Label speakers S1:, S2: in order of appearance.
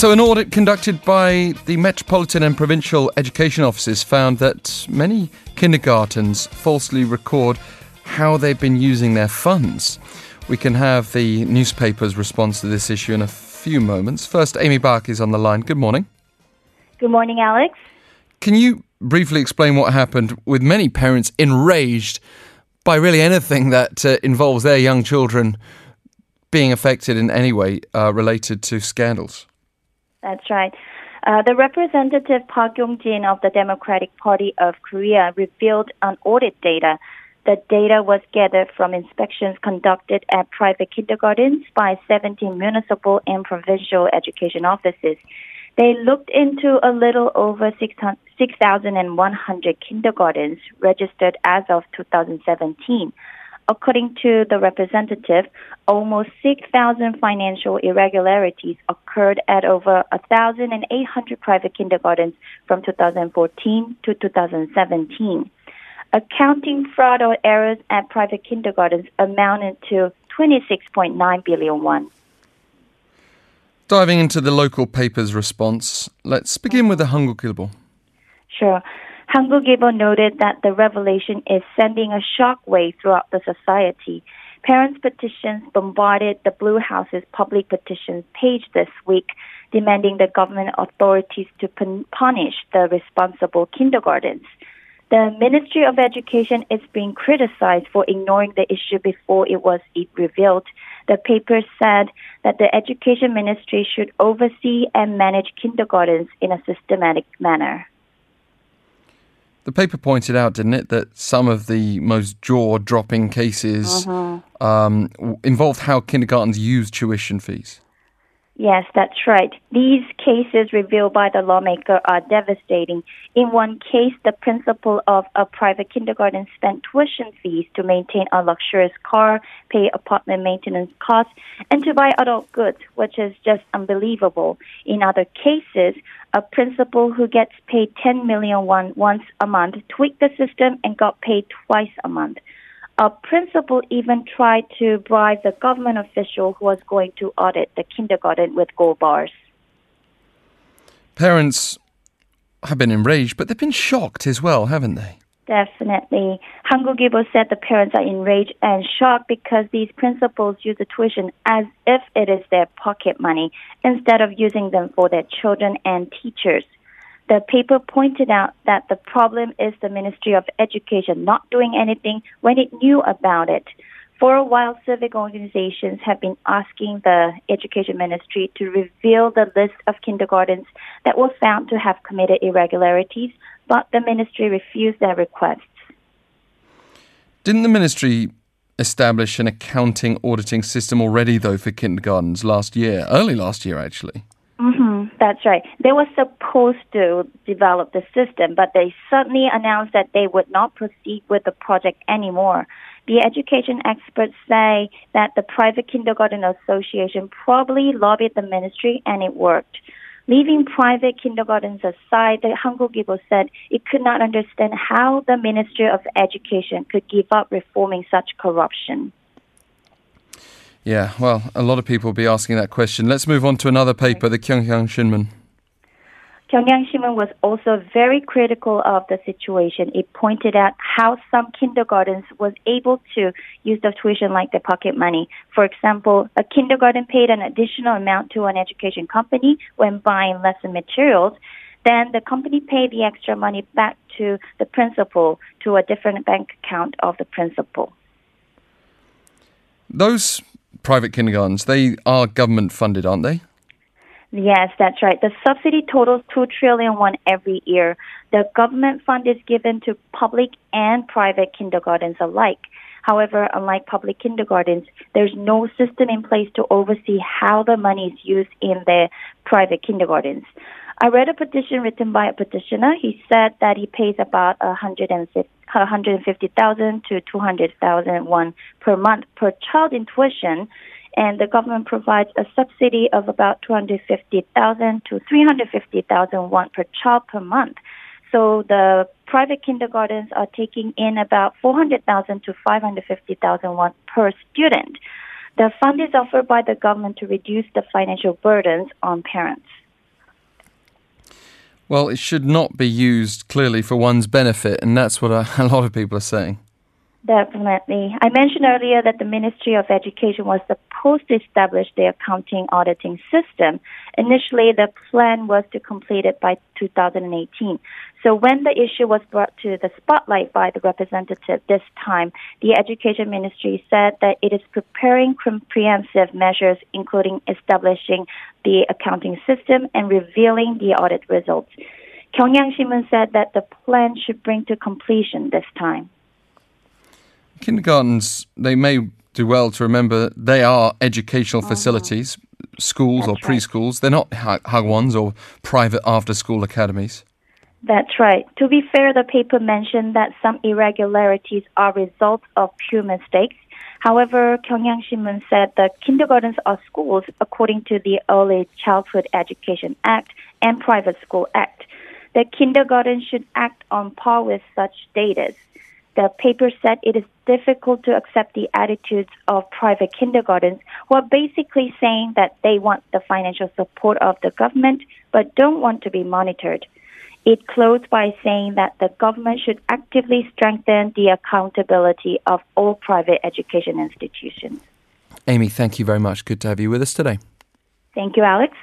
S1: So, an audit conducted by the Metropolitan and Provincial Education Offices found that many kindergartens falsely record how they've been using their funds. We can have the newspaper's response to this issue in a few moments. First, Amy Bark is on the line. Good morning.
S2: Good morning, Alex.
S1: Can you briefly explain what happened with many parents enraged by really anything that uh, involves their young children being affected in any way uh, related to scandals?
S2: That's right. Uh, the representative Park Yong-jin of the Democratic Party of Korea revealed on audit data. The data was gathered from inspections conducted at private kindergartens by 17 municipal and provincial education offices. They looked into a little over 6,100 kindergartens registered as of 2017. According to the representative, almost 6,000 financial irregularities occurred at over 1,800 private kindergartens from 2014 to 2017. Accounting fraud or errors at private kindergartens amounted to 26.9 billion won.
S1: Diving into the local paper's response, let's begin with the Hankuk
S2: Sure. Hankuk noted that the revelation is sending a shockwave throughout the society. Parents' petitions bombarded the Blue House's public petitions page this week, demanding the government authorities to punish the responsible kindergartens. The Ministry of Education is being criticized for ignoring the issue before it was revealed. The paper said that the Education Ministry should oversee and manage kindergartens in a systematic manner.
S1: The paper pointed out, didn't it, that some of the most jaw dropping cases uh-huh. um, involved how kindergartens use tuition fees.
S2: Yes, that's right. These cases revealed by the lawmaker are devastating. In one case, the principal of a private kindergarten spent tuition fees to maintain a luxurious car, pay apartment maintenance costs, and to buy adult goods, which is just unbelievable. In other cases, a principal who gets paid 10 million won once a month tweaked the system and got paid twice a month. A principal even tried to bribe the government official who was going to audit the kindergarten with gold bars.
S1: Parents have been enraged, but they've been shocked as well, haven't they?
S2: Definitely. Hankuk said the parents are enraged and shocked because these principals use the tuition as if it is their pocket money instead of using them for their children and teachers. The paper pointed out that the problem is the Ministry of Education not doing anything when it knew about it. For a while, civic organizations have been asking the Education Ministry to reveal the list of kindergartens that were found to have committed irregularities, but the ministry refused their requests.
S1: Didn't the ministry establish an accounting auditing system already, though, for kindergartens last year? Early last year, actually.
S2: That's right. They were supposed to develop the system, but they suddenly announced that they would not proceed with the project anymore. The education experts say that the private kindergarten association probably lobbied the ministry and it worked. Leaving private kindergartens aside, the Hankuk said it could not understand how the Ministry of Education could give up reforming such corruption.
S1: Yeah, well, a lot of people will be asking that question. Let's move on to another paper, the Kyunghyang Shinmun.
S2: Kyunghyang Shinmun was also very critical of the situation. It pointed out how some kindergartens was able to use the tuition like their pocket money. For example, a kindergarten paid an additional amount to an education company when buying lesson materials. Then the company paid the extra money back to the principal to a different bank account of the principal.
S1: Those private kindergartens, they are government funded, aren't they?
S2: Yes, that's right. The subsidy totals two trillion won every year. The government fund is given to public and private kindergartens alike. However, unlike public kindergartens, there's no system in place to oversee how the money is used in the private kindergartens. I read a petition written by a petitioner. He said that he pays about 150,000 to 200,000 won per month per child in tuition, and the government provides a subsidy of about 250,000 to 350,000 won per child per month. So the private kindergartens are taking in about 400,000 to 550,000 won per student. The fund is offered by the government to reduce the financial burdens on parents.
S1: Well, it should not be used clearly for one's benefit, and that's what a, a lot of people are saying.
S2: Definitely. I mentioned earlier that the Ministry of Education was supposed to establish the accounting auditing system. Initially, the plan was to complete it by 2018. So when the issue was brought to the spotlight by the representative this time, the Education Ministry said that it is preparing comprehensive measures, including establishing the accounting system and revealing the audit results. Kyunghyang Shinmun said that the plan should bring to completion this time
S1: kindergartens, they may do well to remember they are educational uh-huh. facilities, schools That's or preschools. Right. They're not hagwons or private after school academies.
S2: That's right. To be fair, the paper mentioned that some irregularities are results of pure mistakes. However, Kyunghyang Shinmun said that kindergartens are schools according to the Early Childhood Education Act and Private School Act. The kindergarten should act on par with such status the paper said it is difficult to accept the attitudes of private kindergartens who are basically saying that they want the financial support of the government but don't want to be monitored. It closed by saying that the government should actively strengthen the accountability of all private education institutions.
S1: Amy, thank you very much. Good to have you with us today.
S2: Thank you, Alex.